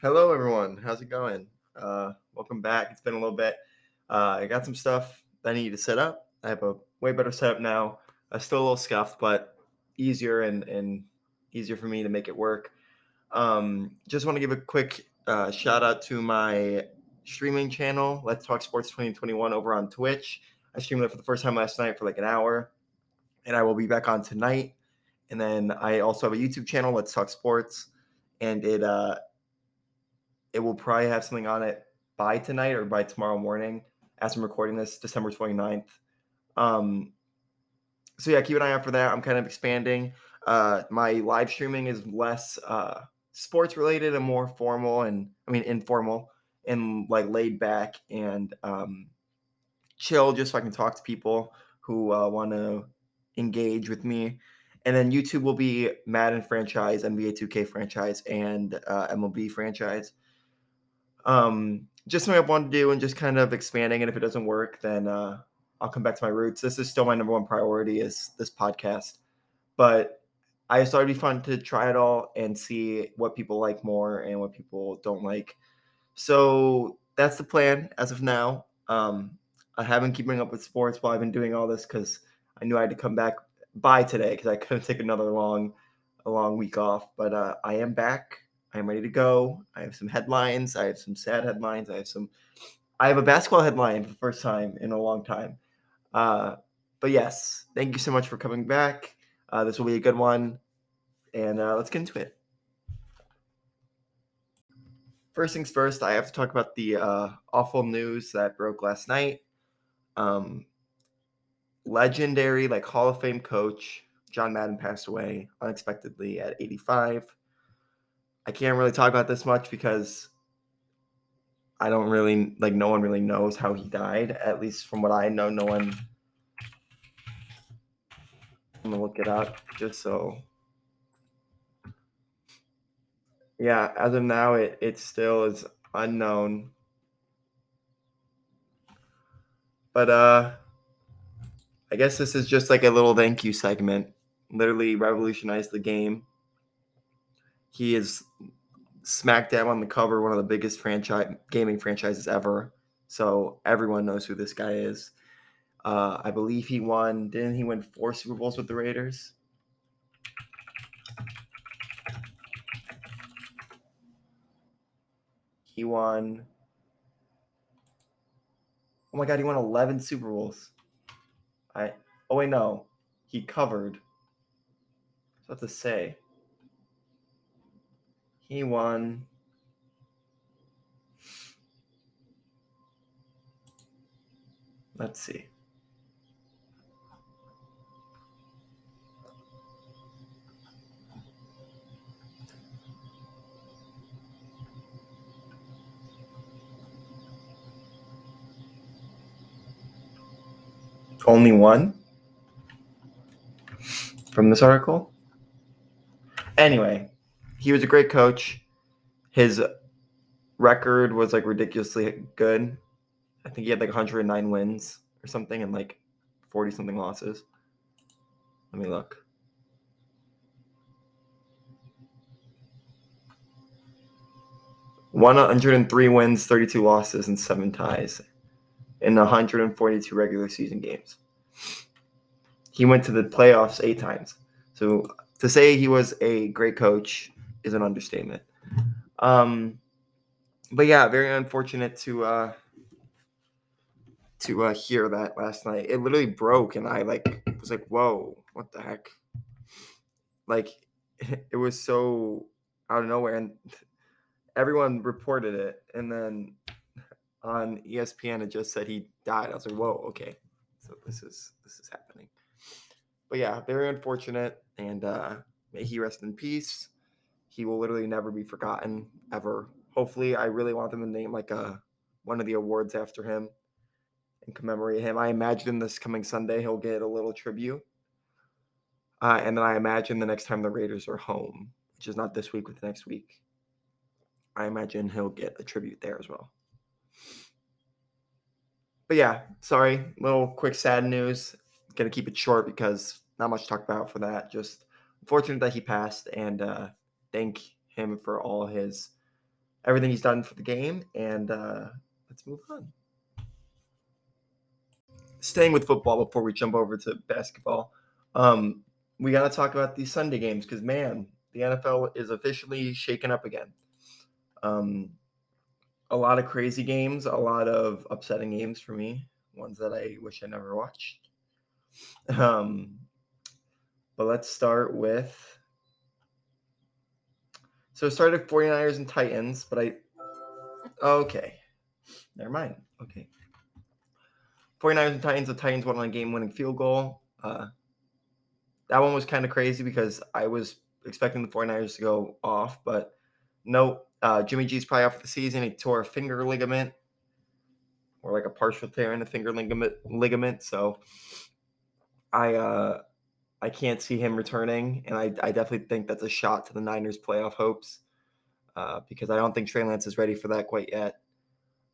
Hello, everyone. How's it going? Uh, welcome back. It's been a little bit. Uh, I got some stuff that I need to set up. I have a way better setup now. I'm still a little scuffed, but easier and, and easier for me to make it work. Um, just want to give a quick uh, shout out to my streaming channel, Let's Talk Sports 2021, over on Twitch. I streamed it for the first time last night for like an hour, and I will be back on tonight. And then I also have a YouTube channel, Let's Talk Sports, and it uh, it will probably have something on it by tonight or by tomorrow morning as I'm recording this, December 29th. Um, so yeah, keep an eye out for that. I'm kind of expanding. Uh, my live streaming is less uh, sports related and more formal and I mean informal and like laid back and um, chill, just so I can talk to people who uh, want to engage with me. And then YouTube will be Madden franchise, NBA 2K franchise, and uh, MLB franchise. Um, just something I want to do and just kind of expanding. And if it doesn't work, then uh, I'll come back to my roots. This is still my number one priority is this podcast. But I thought it'd be fun to try it all and see what people like more and what people don't like. So that's the plan as of now. Um, I have been keeping up with sports while I've been doing all this because I knew I had to come back by today because I couldn't take another long, a long week off. But uh, I am back. I am ready to go. I have some headlines. I have some sad headlines. I have some. I have a basketball headline for the first time in a long time. Uh, but yes, thank you so much for coming back. Uh, this will be a good one, and uh, let's get into it. First things first, I have to talk about the uh, awful news that broke last night. Um, legendary, like Hall of Fame coach John Madden passed away unexpectedly at 85. I can't really talk about this much because I don't really like no one really knows how he died. At least from what I know, no one. I'm gonna look it up just so. Yeah, as of now, it it still is unknown. But uh, I guess this is just like a little thank you segment. Literally revolutionized the game. He is smack dab on the cover, one of the biggest franchise gaming franchises ever. So everyone knows who this guy is. Uh, I believe he won. Didn't he win four Super Bowls with the Raiders? He won. Oh my God, he won 11 Super Bowls. I. Oh wait, no, he covered. What to say? He won. Let's see. Only one from this article. Anyway, he was a great coach. His record was like ridiculously good. I think he had like 109 wins or something and like 40 something losses. Let me look. One hundred and three wins, 32 losses, and seven ties in 142 regular season games. He went to the playoffs eight times. So to say he was a great coach is an understatement. Um, but yeah, very unfortunate to uh, to uh, hear that last night. It literally broke, and I like was like, "Whoa, what the heck?" Like, it was so out of nowhere, and everyone reported it, and then on ESPN it just said he died. I was like, "Whoa, okay, so this is this is happening." But yeah, very unfortunate, and uh, may he rest in peace he will literally never be forgotten ever. Hopefully, I really want them to name like a uh, one of the awards after him and commemorate him. I imagine this coming Sunday he'll get a little tribute. Uh, and then I imagine the next time the Raiders are home, which is not this week, but the next week, I imagine he'll get a tribute there as well. But yeah, sorry, little quick sad news. Gonna keep it short because not much to talk about for that. Just fortunate that he passed, and uh, thank him for all his everything he's done for the game, and uh, let's move on. Staying with football before we jump over to basketball, um, we got to talk about these Sunday games because man, the NFL is officially shaken up again. Um, a lot of crazy games, a lot of upsetting games for me, ones that I wish I never watched. Um, but let's start with. So started 49ers and Titans, but I. Okay. Never mind. Okay. 49ers and Titans. The Titans won on a game winning field goal. Uh, that one was kind of crazy because I was expecting the 49ers to go off, but no, uh, Jimmy G's probably off for the season. He tore a finger ligament or like a partial tear in the finger ligament. ligament. So I uh, I can't see him returning, and I, I definitely think that's a shot to the Niners' playoff hopes uh, because I don't think Trey Lance is ready for that quite yet.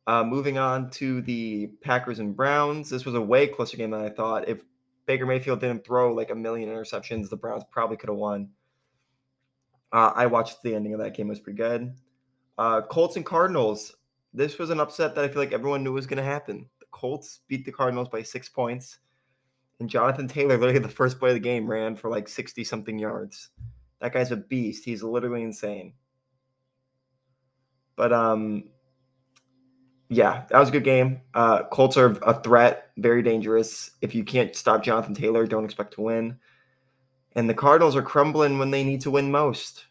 Uh, moving on to the Packers and Browns, this was a way closer game than I thought. If Baker Mayfield didn't throw like a million interceptions, the Browns probably could have won. Uh, I watched the ending of that game; it was pretty good. Uh, Colts and Cardinals. This was an upset that I feel like everyone knew was going to happen. The Colts beat the Cardinals by six points, and Jonathan Taylor, literally the first play of the game, ran for like sixty something yards. That guy's a beast. He's literally insane. But um, yeah, that was a good game. Uh, Colts are a threat, very dangerous. If you can't stop Jonathan Taylor, don't expect to win. And the Cardinals are crumbling when they need to win most.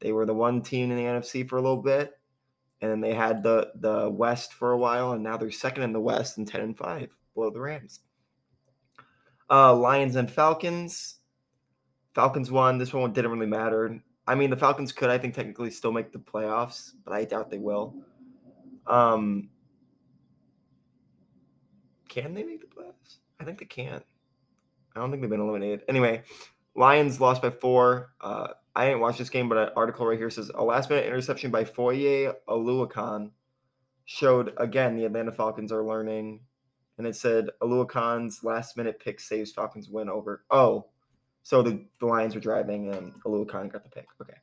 They were the one team in the NFC for a little bit, and then they had the the West for a while, and now they're second in the West and ten and five below the Rams. Uh, Lions and Falcons. Falcons won. This one didn't really matter. I mean, the Falcons could, I think, technically still make the playoffs, but I doubt they will. Um, can they make the playoffs? I think they can. I don't think they've been eliminated. Anyway, Lions lost by four. Uh, I didn't watch this game, but an article right here says a last minute interception by Foye Oluokun showed again the Atlanta Falcons are learning. And it said Oluokun's last minute pick saves Falcons win over. Oh, so the, the Lions were driving and Oluokun got the pick. Okay.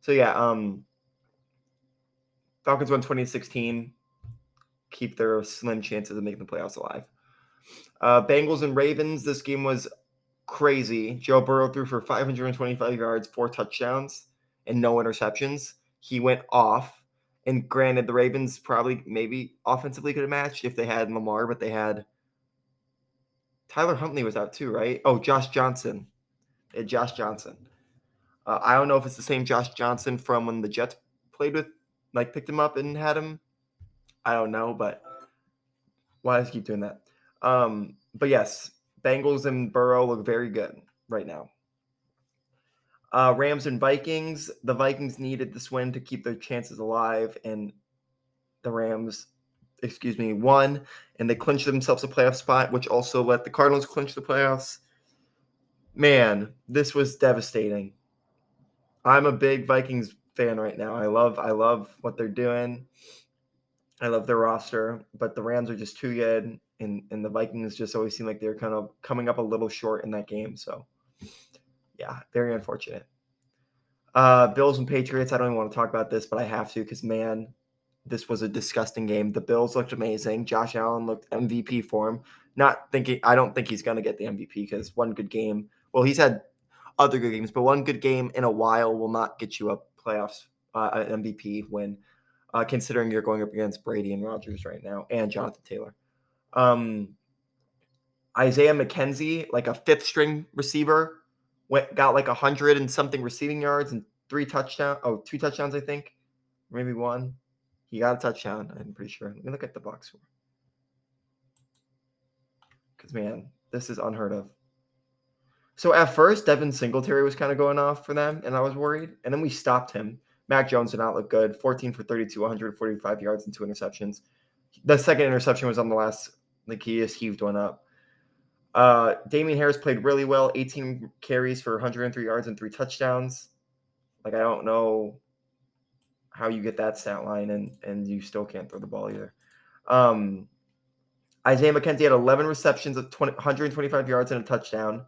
So yeah, um Falcons won 2016. Keep their slim chances of making the playoffs alive. Uh, Bengals and Ravens. This game was crazy. Joe Burrow threw for 525 yards, four touchdowns, and no interceptions. He went off. And granted, the Ravens probably maybe offensively could have matched if they had Lamar, but they had Tyler Huntley was out too, right? Oh, Josh Johnson. They had Josh Johnson. Uh, I don't know if it's the same Josh Johnson from when the Jets played with, like picked him up and had him. I don't know, but why does he keep doing that? Um, but yes, Bengals and Burrow look very good right now. Uh, Rams and Vikings. The Vikings needed this win to keep their chances alive, and the Rams, excuse me, won, and they clinched themselves a playoff spot, which also let the Cardinals clinch the playoffs. Man, this was devastating. I'm a big Vikings fan right now. I love, I love what they're doing. I love their roster, but the Rams are just too good and and the Vikings just always seem like they're kind of coming up a little short in that game. So yeah, very unfortunate. Uh, Bills and Patriots. I don't even want to talk about this, but I have to because man, this was a disgusting game. The Bills looked amazing. Josh Allen looked MVP form. Not thinking. I don't think he's gonna get the MVP because one good game. Well, he's had other good games, but one good game in a while will not get you a playoffs uh, an MVP win. Uh, considering you're going up against Brady and Rodgers right now and Jonathan Taylor. Um, Isaiah McKenzie, like a fifth string receiver, went got like a hundred and something receiving yards and three touchdowns. Oh, two touchdowns, I think, maybe one. He got a touchdown. I'm pretty sure. Let me look at the box score. Because man, this is unheard of. So at first, Devin Singletary was kind of going off for them, and I was worried. And then we stopped him. Mac Jones did not look good. 14 for 32, 145 yards and two interceptions. The second interception was on the last like he just heaved one up. Uh, Damien Harris played really well, 18 carries for 103 yards and three touchdowns. Like I don't know how you get that stat line and and you still can't throw the ball either. Um, Isaiah McKenzie had 11 receptions of 20, 125 yards and a touchdown.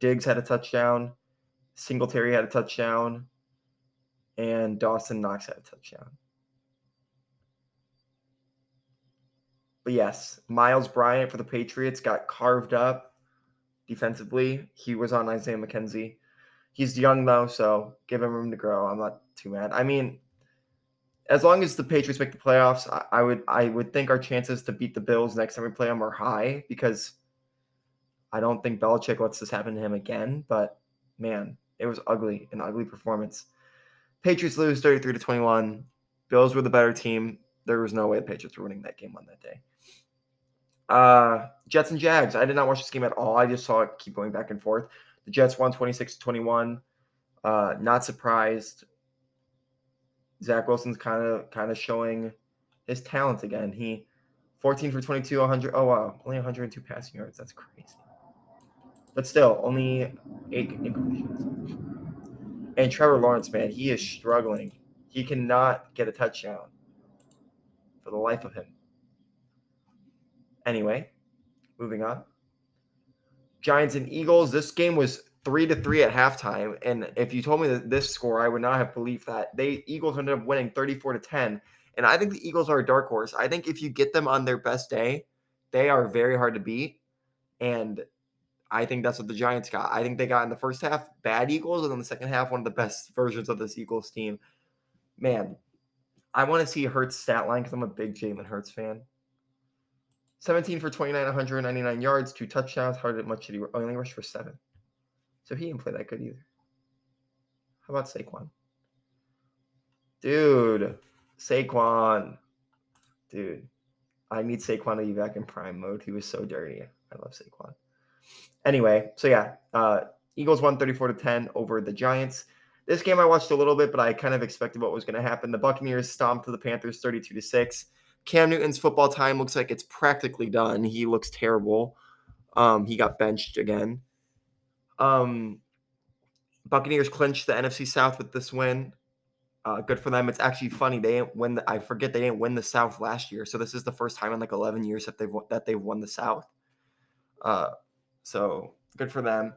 Diggs had a touchdown. Singletary had a touchdown. And Dawson Knox had a touchdown. But yes, Myles Bryant for the Patriots got carved up defensively. He was on Isaiah McKenzie. He's young though, so give him room to grow. I'm not too mad. I mean, as long as the Patriots make the playoffs, I, I would I would think our chances to beat the Bills next time we play them are high because I don't think Belichick lets this happen to him again. But man, it was ugly, an ugly performance. Patriots lose 33 to 21. Bills were the better team. There was no way the Patriots were winning that game on that day. Uh, Jets and Jags. I did not watch this game at all. I just saw it keep going back and forth. The Jets won 26 to 21. Uh, not surprised. Zach Wilson's kind of kind of showing his talent again. He 14 for 22, 100. Oh wow, only 102 passing yards. That's crazy. But still, only eight incompletions. And Trevor Lawrence, man, he is struggling. He cannot get a touchdown for the life of him. Anyway, moving on. Giants and Eagles. This game was three to three at halftime. And if you told me this score, I would not have believed that. They Eagles ended up winning 34 to 10. And I think the Eagles are a dark horse. I think if you get them on their best day, they are very hard to beat. And I think that's what the Giants got. I think they got in the first half bad Eagles, and then the second half, one of the best versions of this Eagles team. Man, I want to see Hurts stat line because I'm a big Jalen Hurts fan. 17 for 29, 199 yards, two touchdowns. How did much did he only rush for seven? So he didn't play that good either. How about Saquon? Dude, Saquon. Dude, I need Saquon to be back in prime mode. He was so dirty. I love Saquon. Anyway, so yeah, uh, Eagles won 34 to 10 over the Giants. This game I watched a little bit, but I kind of expected what was going to happen. The Buccaneers stomped the Panthers 32 to 6. Cam Newton's football time looks like it's practically done. He looks terrible. Um, he got benched again. Um, Buccaneers clinched the NFC South with this win. Uh, good for them. It's actually funny they didn't win. The, I forget they didn't win the South last year, so this is the first time in like 11 years that they've that they've won the South. Uh, so good for them.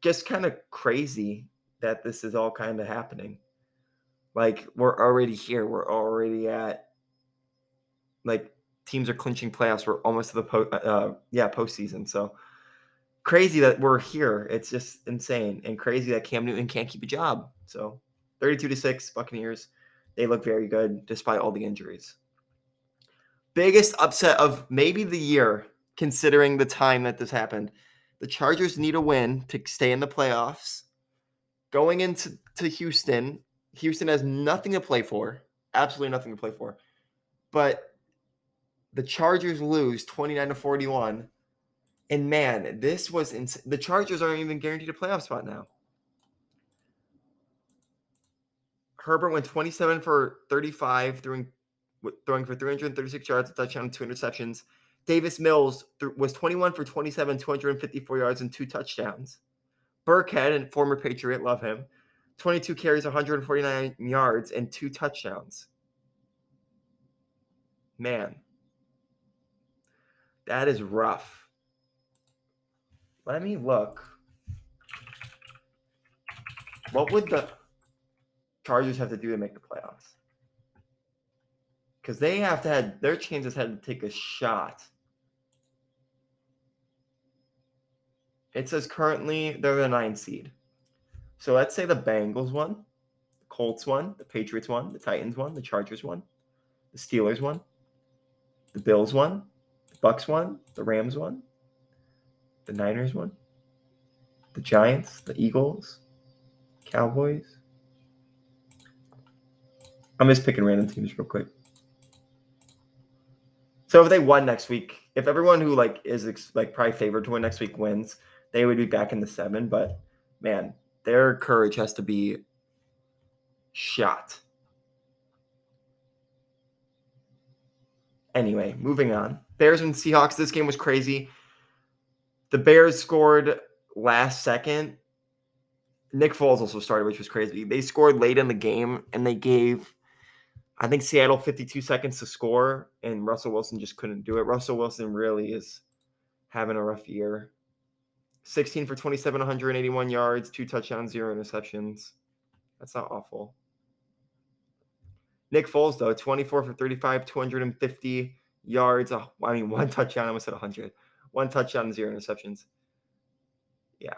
Just kind of crazy that this is all kind of happening. Like we're already here. We're already at like teams are clinching playoffs. We're almost to the po- uh, yeah postseason. So crazy that we're here. It's just insane and crazy that Cam Newton can't keep a job. So 32 to 6 Buccaneers. They look very good despite all the injuries. Biggest upset of maybe the year considering the time that this happened. The Chargers need a win to stay in the playoffs. Going into to Houston, Houston has nothing to play for. Absolutely nothing to play for. But the Chargers lose 29 to 41 and man, this was ins- the Chargers aren't even guaranteed a playoff spot now. Herbert went 27 for 35, throwing throwing for 336 yards, a touchdown, two interceptions. Davis Mills th- was 21 for 27, 254 yards, and two touchdowns. Burkhead, and former Patriot, love him, 22 carries, 149 yards, and two touchdowns. Man, that is rough. Let me look. What would the Chargers have to do to make the playoffs? Because they have to have their chances had to take a shot. It says currently they're the nine seed. So let's say the Bengals won, the Colts won, the Patriots won, the Titans won, the Chargers won, the Steelers won, the Bills won, Bucks won, the Rams won, the Niners won, the Giants, the Eagles, Cowboys. I'm just picking random teams real quick. So if they won next week, if everyone who like is like probably favored to win next week wins, they would be back in the seven. But man, their courage has to be shot. Anyway, moving on. Bears and Seahawks. This game was crazy. The Bears scored last second. Nick Foles also started, which was crazy. They scored late in the game and they gave, I think, Seattle 52 seconds to score, and Russell Wilson just couldn't do it. Russell Wilson really is having a rough year. 16 for 27, 181 yards, two touchdowns, zero interceptions. That's not awful. Nick Foles, though, 24 for 35, 250 yards. I mean, one touchdown. I almost said 100. One touchdown, zero interceptions. Yeah.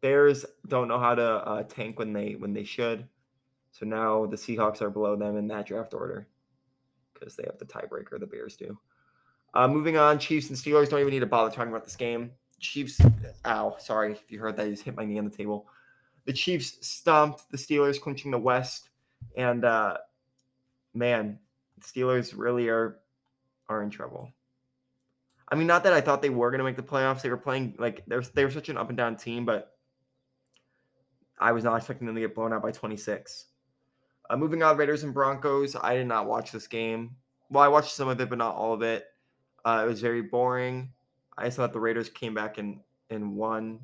Bears don't know how to uh, tank when they when they should. So now the Seahawks are below them in that draft order because they have the tiebreaker. The Bears do. Uh, moving on, Chiefs and Steelers don't even need to bother talking about this game. Chiefs, ow, sorry if you heard that. I just hit my knee on the table. The Chiefs stomped the Steelers, clinching the West. And uh, man, Steelers really are are in trouble. I mean, not that I thought they were going to make the playoffs. They were playing like they're they were such an up and down team, but I was not expecting them to get blown out by 26. Uh, moving on, Raiders and Broncos. I did not watch this game. Well, I watched some of it, but not all of it. Uh, it was very boring. I thought the Raiders came back and and won.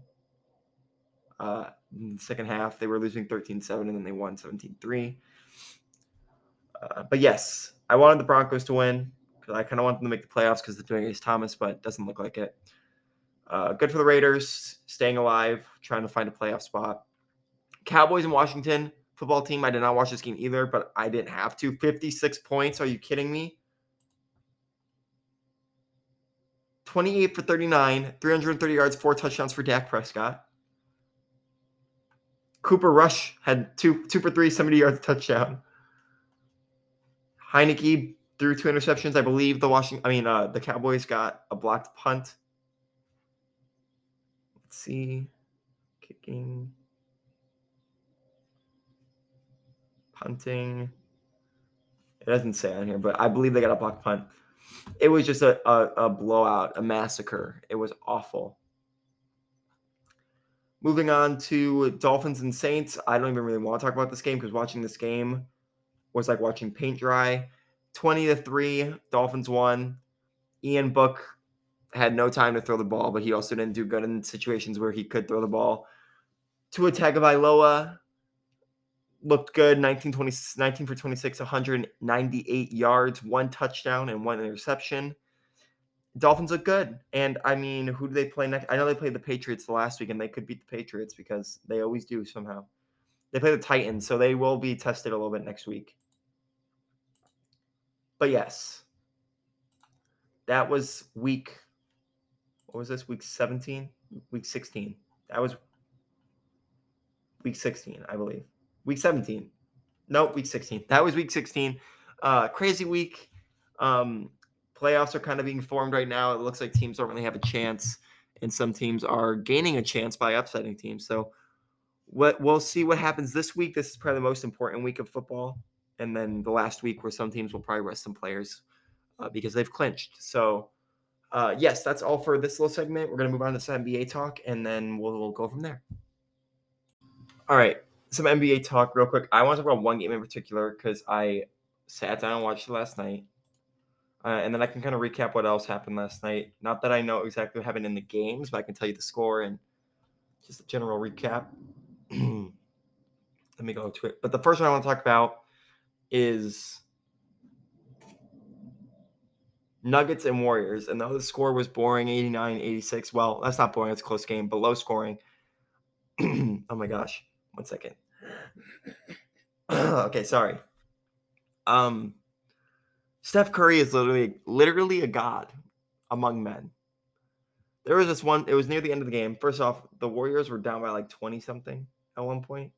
Uh, in the second half, they were losing 13-7, and then they won 17-3. Uh, but yes, I wanted the Broncos to win because I kind of want them to make the playoffs because they're doing Ace Thomas, but it doesn't look like it. Uh, good for the Raiders, staying alive, trying to find a playoff spot. Cowboys in Washington football team. I did not watch this game either, but I didn't have to. 56 points. Are you kidding me? 28 for 39, 330 yards, four touchdowns for Dak Prescott. Cooper Rush had two two for three, 70 yards touchdown. Heinicke threw two interceptions. I believe the Washington, I mean, uh, the Cowboys got a blocked punt. Let's see. Kicking. Punting. It doesn't say on here, but I believe they got a blocked punt. It was just a, a, a blowout, a massacre. It was awful. Moving on to Dolphins and Saints. I don't even really want to talk about this game because watching this game was like watching paint dry. 20 to 3, Dolphins won. Ian Book had no time to throw the ball, but he also didn't do good in situations where he could throw the ball. Tua Tagovailoa looked good 19, 20, 19 for 26, 198 yards, one touchdown, and one interception. Dolphins look good. And I mean, who do they play next? I know they played the Patriots the last week, and they could beat the Patriots because they always do somehow. They play the Titans, so they will be tested a little bit next week. But yes, that was week. What was this? Week 17? Week 16. That was week 16, I believe. Week 17. Nope, week 16. That was week 16. Uh, crazy week. Um, playoffs are kind of being formed right now. It looks like teams don't really have a chance, and some teams are gaining a chance by upsetting teams. So, what we'll see what happens this week. This is probably the most important week of football, and then the last week where some teams will probably rest some players uh, because they've clinched. So, uh, yes, that's all for this little segment. We're gonna move on to some NBA talk, and then we'll, we'll go from there. All right, some NBA talk real quick. I want to talk about one game in particular because I sat down and watched it last night. Uh, and then I can kind of recap what else happened last night. Not that I know exactly what happened in the games, but I can tell you the score and just a general recap. Let me go to it. But the first one I want to talk about is Nuggets and Warriors. And though the score was boring, 89 86, well, that's not boring. It's a close game, but low scoring. oh my gosh. One second. okay, sorry. Um, Steph Curry is literally literally a god among men. There was this one, it was near the end of the game. First off, the Warriors were down by like 20 something at one point.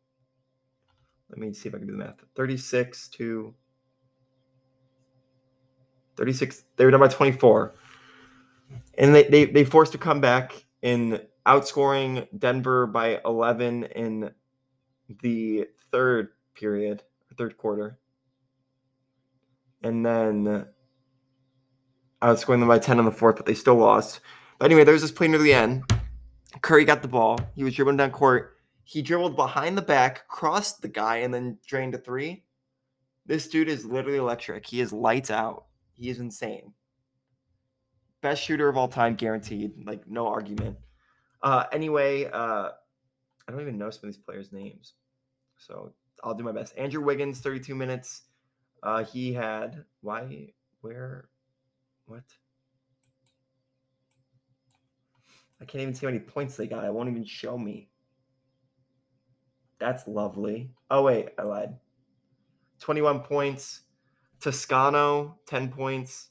Let me see if I can do the math. 36 to 36. They were down by 24. And they, they, they forced come back in outscoring Denver by 11 in the third period, third quarter. And then outscoring them by 10 in the fourth, but they still lost. But anyway, there was this play near the end. Curry got the ball. He was dribbling down court. He dribbled behind the back, crossed the guy, and then drained a three. This dude is literally electric. He is lights out. He is insane. Best shooter of all time, guaranteed. Like, no argument. Uh, anyway, uh, I don't even know some of these players' names. So I'll do my best. Andrew Wiggins, 32 minutes. Uh, he had why where what? I can't even see how many points they got. It won't even show me. That's lovely. Oh wait, I lied. 21 points. Toscano, 10 points.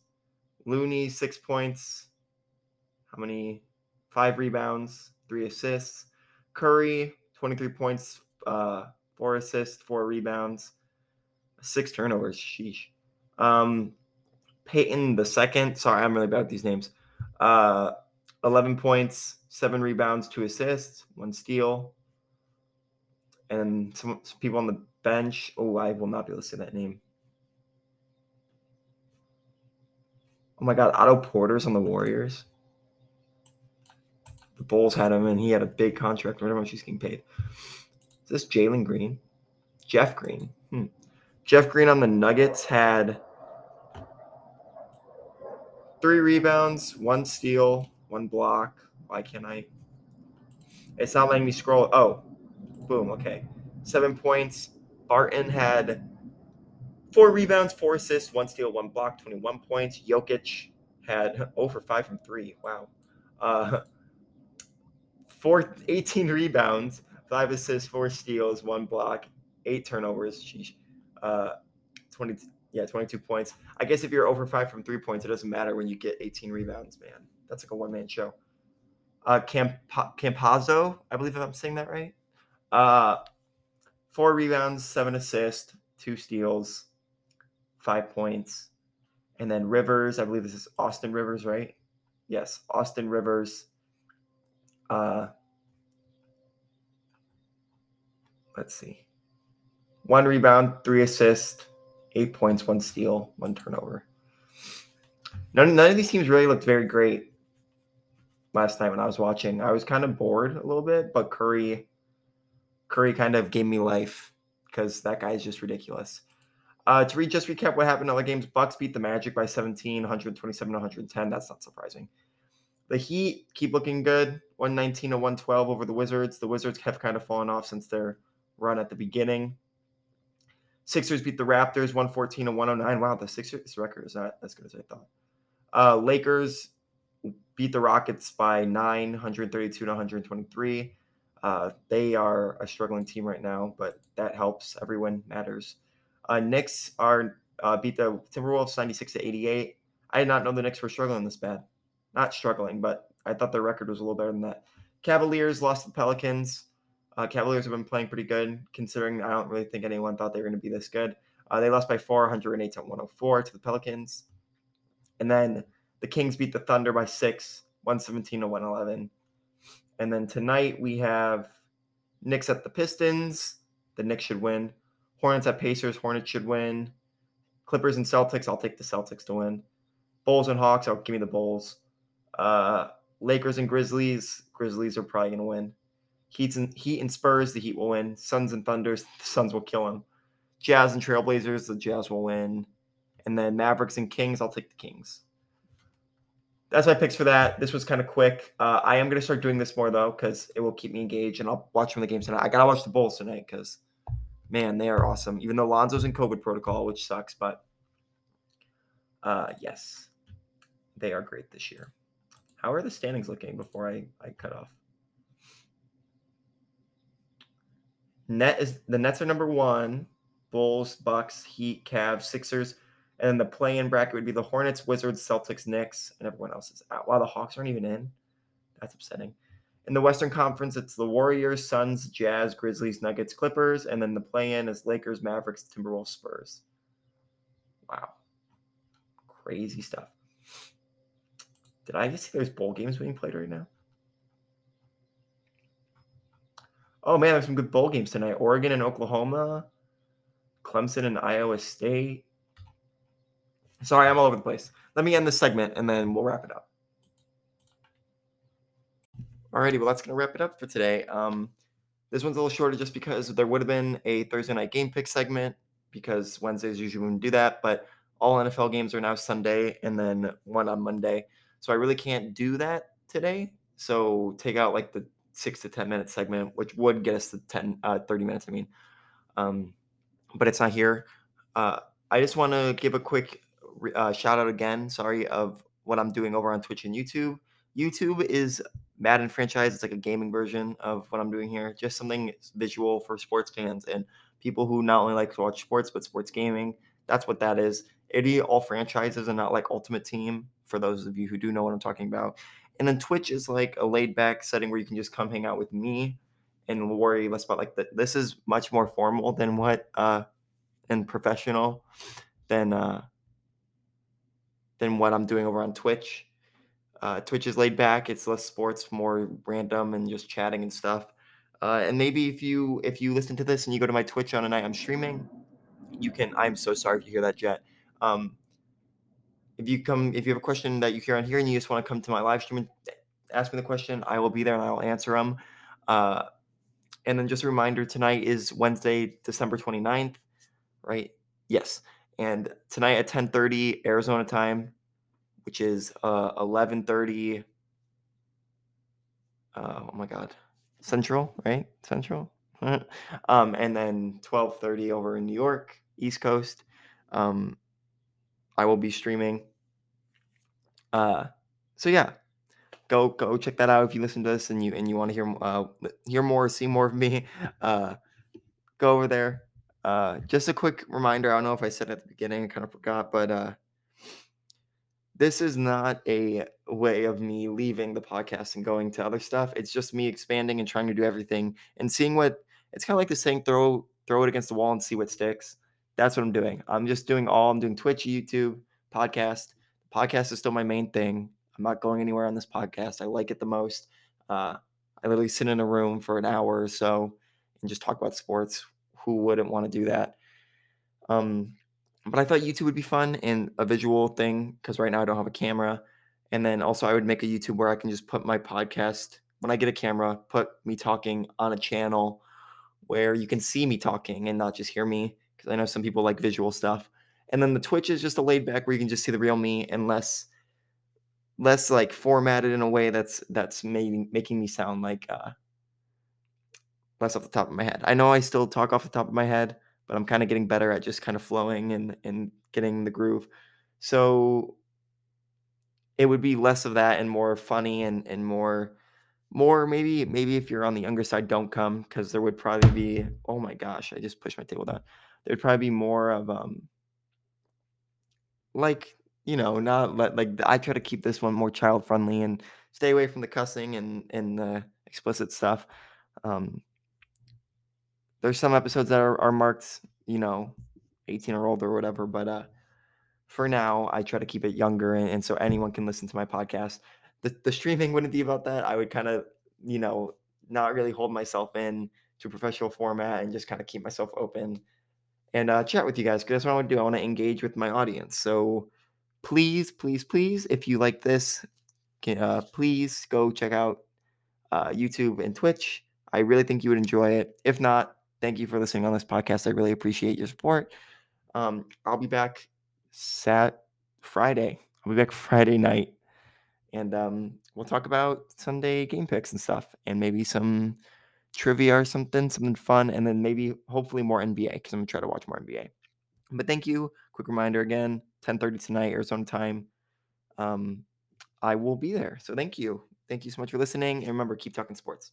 Looney, six points. How many? Five rebounds, three assists. Curry, 23 points, uh, four assists, four rebounds, six turnovers. Sheesh. Um, Payton the second. Sorry, I'm really bad at these names. Uh, 11 points, seven rebounds, two assists, one steal. And some, some people on the bench. Oh, I will not be able to say that name. Oh my God, Otto Porter's on the Warriors. The Bulls had him, and he had a big contract. I wonder how much he's getting paid. Is this Jalen Green? Jeff Green. Hmm. Jeff Green on the Nuggets had three rebounds, one steal, one block. Why can't I? It's not letting me scroll. Oh, boom. Okay. Seven points. Barton had four rebounds, four assists, one steal, one block, 21 points. Jokic had over five from three. Wow. Uh, four, 18 rebounds, five assists, four steals, one block, eight turnovers. Sheesh. Uh, 20, yeah, 22 points. I guess if you're over five from three points, it doesn't matter when you get 18 rebounds, man. That's like a one man show. Uh, Camp- Campazzo, I believe if I'm saying that right. Uh, four rebounds, seven assists, two steals, five points. And then Rivers, I believe this is Austin Rivers, right? Yes, Austin Rivers. Uh, let's see. One rebound, three assists, eight points, one steal, one turnover. None, none of these teams really looked very great last night when I was watching. I was kind of bored a little bit, but Curry Curry kind of gave me life because that guy is just ridiculous. Uh, to read, just recap what happened in other games, Bucks beat the Magic by 17, 127 110. That's not surprising. The Heat keep looking good, 119 to 112 over the Wizards. The Wizards have kind of fallen off since their run at the beginning. Sixers beat the Raptors 114 to 109. Wow, the Sixers record is not as good as I thought. Uh, Lakers beat the Rockets by 9, 132 to 123. Uh, they are a struggling team right now, but that helps. Every win matters. Uh, Knicks are uh, beat the Timberwolves 96 to 88. I did not know the Knicks were struggling this bad. Not struggling, but I thought their record was a little better than that. Cavaliers lost to the Pelicans. Uh, Cavaliers have been playing pretty good, considering I don't really think anyone thought they were going to be this good. Uh, they lost by 408 to 104 to the Pelicans. And then the Kings beat the Thunder by six, 117 to 111. And then tonight we have Knicks at the Pistons. The Knicks should win. Hornets at Pacers. Hornets should win. Clippers and Celtics. I'll take the Celtics to win. Bulls and Hawks. I'll give me the Bulls. Uh, Lakers and Grizzlies. Grizzlies are probably going to win. Heat and Heat and Spurs, the Heat will win. Suns and Thunders, the Suns will kill them. Jazz and Trailblazers, the Jazz will win. And then Mavericks and Kings, I'll take the Kings. That's my picks for that. This was kind of quick. Uh, I am going to start doing this more though because it will keep me engaged, and I'll watch from the games tonight. I gotta watch the Bulls tonight because, man, they are awesome. Even though Lonzo's in COVID protocol, which sucks, but uh, yes, they are great this year. How are the standings looking before I, I cut off? Net is the Nets are number one. Bulls, Bucks, Heat, Cavs, Sixers, and then the play-in bracket would be the Hornets, Wizards, Celtics, Knicks, and everyone else is out. Wow, the Hawks aren't even in. That's upsetting. In the Western Conference, it's the Warriors, Suns, Jazz, Grizzlies, Nuggets, Clippers, and then the play-in is Lakers, Mavericks, Timberwolves, Spurs. Wow, crazy stuff. Did I just see there's bowl games being played right now? Oh man, there's some good bowl games tonight. Oregon and Oklahoma, Clemson and Iowa State. Sorry, I'm all over the place. Let me end this segment and then we'll wrap it up. Alrighty, well that's gonna wrap it up for today. Um, this one's a little shorter just because there would have been a Thursday night game pick segment because Wednesdays usually wouldn't do that, but all NFL games are now Sunday and then one on Monday. So I really can't do that today. So take out like the six to 10 minute segment, which would get us to 10, uh, 30 minutes, I mean. Um, but it's not here. Uh, I just want to give a quick uh, shout out again, sorry, of what I'm doing over on Twitch and YouTube. YouTube is Madden franchise. It's like a gaming version of what I'm doing here. Just something visual for sports fans and people who not only like to watch sports but sports gaming. That's what that is. It all franchises and not like Ultimate Team for those of you who do know what I'm talking about. And then Twitch is like a laid back setting where you can just come hang out with me and worry less about like the, this is much more formal than what uh and professional than uh than what I'm doing over on Twitch. Uh, Twitch is laid back. It's less sports, more random and just chatting and stuff. Uh, and maybe if you if you listen to this and you go to my Twitch on a night I'm streaming, you can. I'm so sorry if you hear that jet. Um, if you come, if you have a question that you hear on here and you just want to come to my live stream and ask me the question, I will be there and I will answer them. Uh, and then just a reminder tonight is Wednesday, December 29th, right? Yes. And tonight at 10:30 Arizona time, which is uh 11:30 uh, oh my god. Central, right? Central. um and then 12:30 over in New York, East Coast. Um I will be streaming. Uh so yeah, go go check that out if you listen to this and you and you want to hear uh hear more, see more of me. Uh go over there. Uh just a quick reminder, I don't know if I said at the beginning, I kind of forgot, but uh this is not a way of me leaving the podcast and going to other stuff. It's just me expanding and trying to do everything and seeing what it's kind of like the saying throw throw it against the wall and see what sticks. That's what I'm doing. I'm just doing all I'm doing Twitch, YouTube, podcast. Podcast is still my main thing. I'm not going anywhere on this podcast. I like it the most. Uh, I literally sit in a room for an hour or so and just talk about sports. Who wouldn't want to do that? Um, but I thought YouTube would be fun and a visual thing because right now I don't have a camera. And then also I would make a YouTube where I can just put my podcast when I get a camera, put me talking on a channel where you can see me talking and not just hear me because I know some people like visual stuff. And then the Twitch is just a laid back where you can just see the real me and less less like formatted in a way that's that's making making me sound like uh less off the top of my head. I know I still talk off the top of my head, but I'm kind of getting better at just kind of flowing and and getting the groove. So it would be less of that and more funny and and more more maybe maybe if you're on the younger side don't come because there would probably be oh my gosh i just pushed my table down there'd probably be more of um like you know not let like i try to keep this one more child friendly and stay away from the cussing and and the explicit stuff um there's some episodes that are, are marked, you know, 18 or older or whatever. But uh, for now, I try to keep it younger, and, and so anyone can listen to my podcast. The the streaming wouldn't be about that. I would kind of, you know, not really hold myself in to professional format and just kind of keep myself open and uh, chat with you guys because that's what I want to do. I want to engage with my audience. So please, please, please, if you like this, can, uh, please go check out uh, YouTube and Twitch. I really think you would enjoy it. If not, thank you for listening on this podcast. I really appreciate your support. Um, I'll be back Sat Friday. I'll be back Friday night, and um, we'll talk about Sunday game picks and stuff, and maybe some trivia or something, something fun, and then maybe hopefully more NBA because I'm gonna try to watch more NBA. But thank you. Quick reminder again: 10:30 tonight, Arizona time. Um, I will be there. So thank you. Thank you so much for listening, and remember, keep talking sports.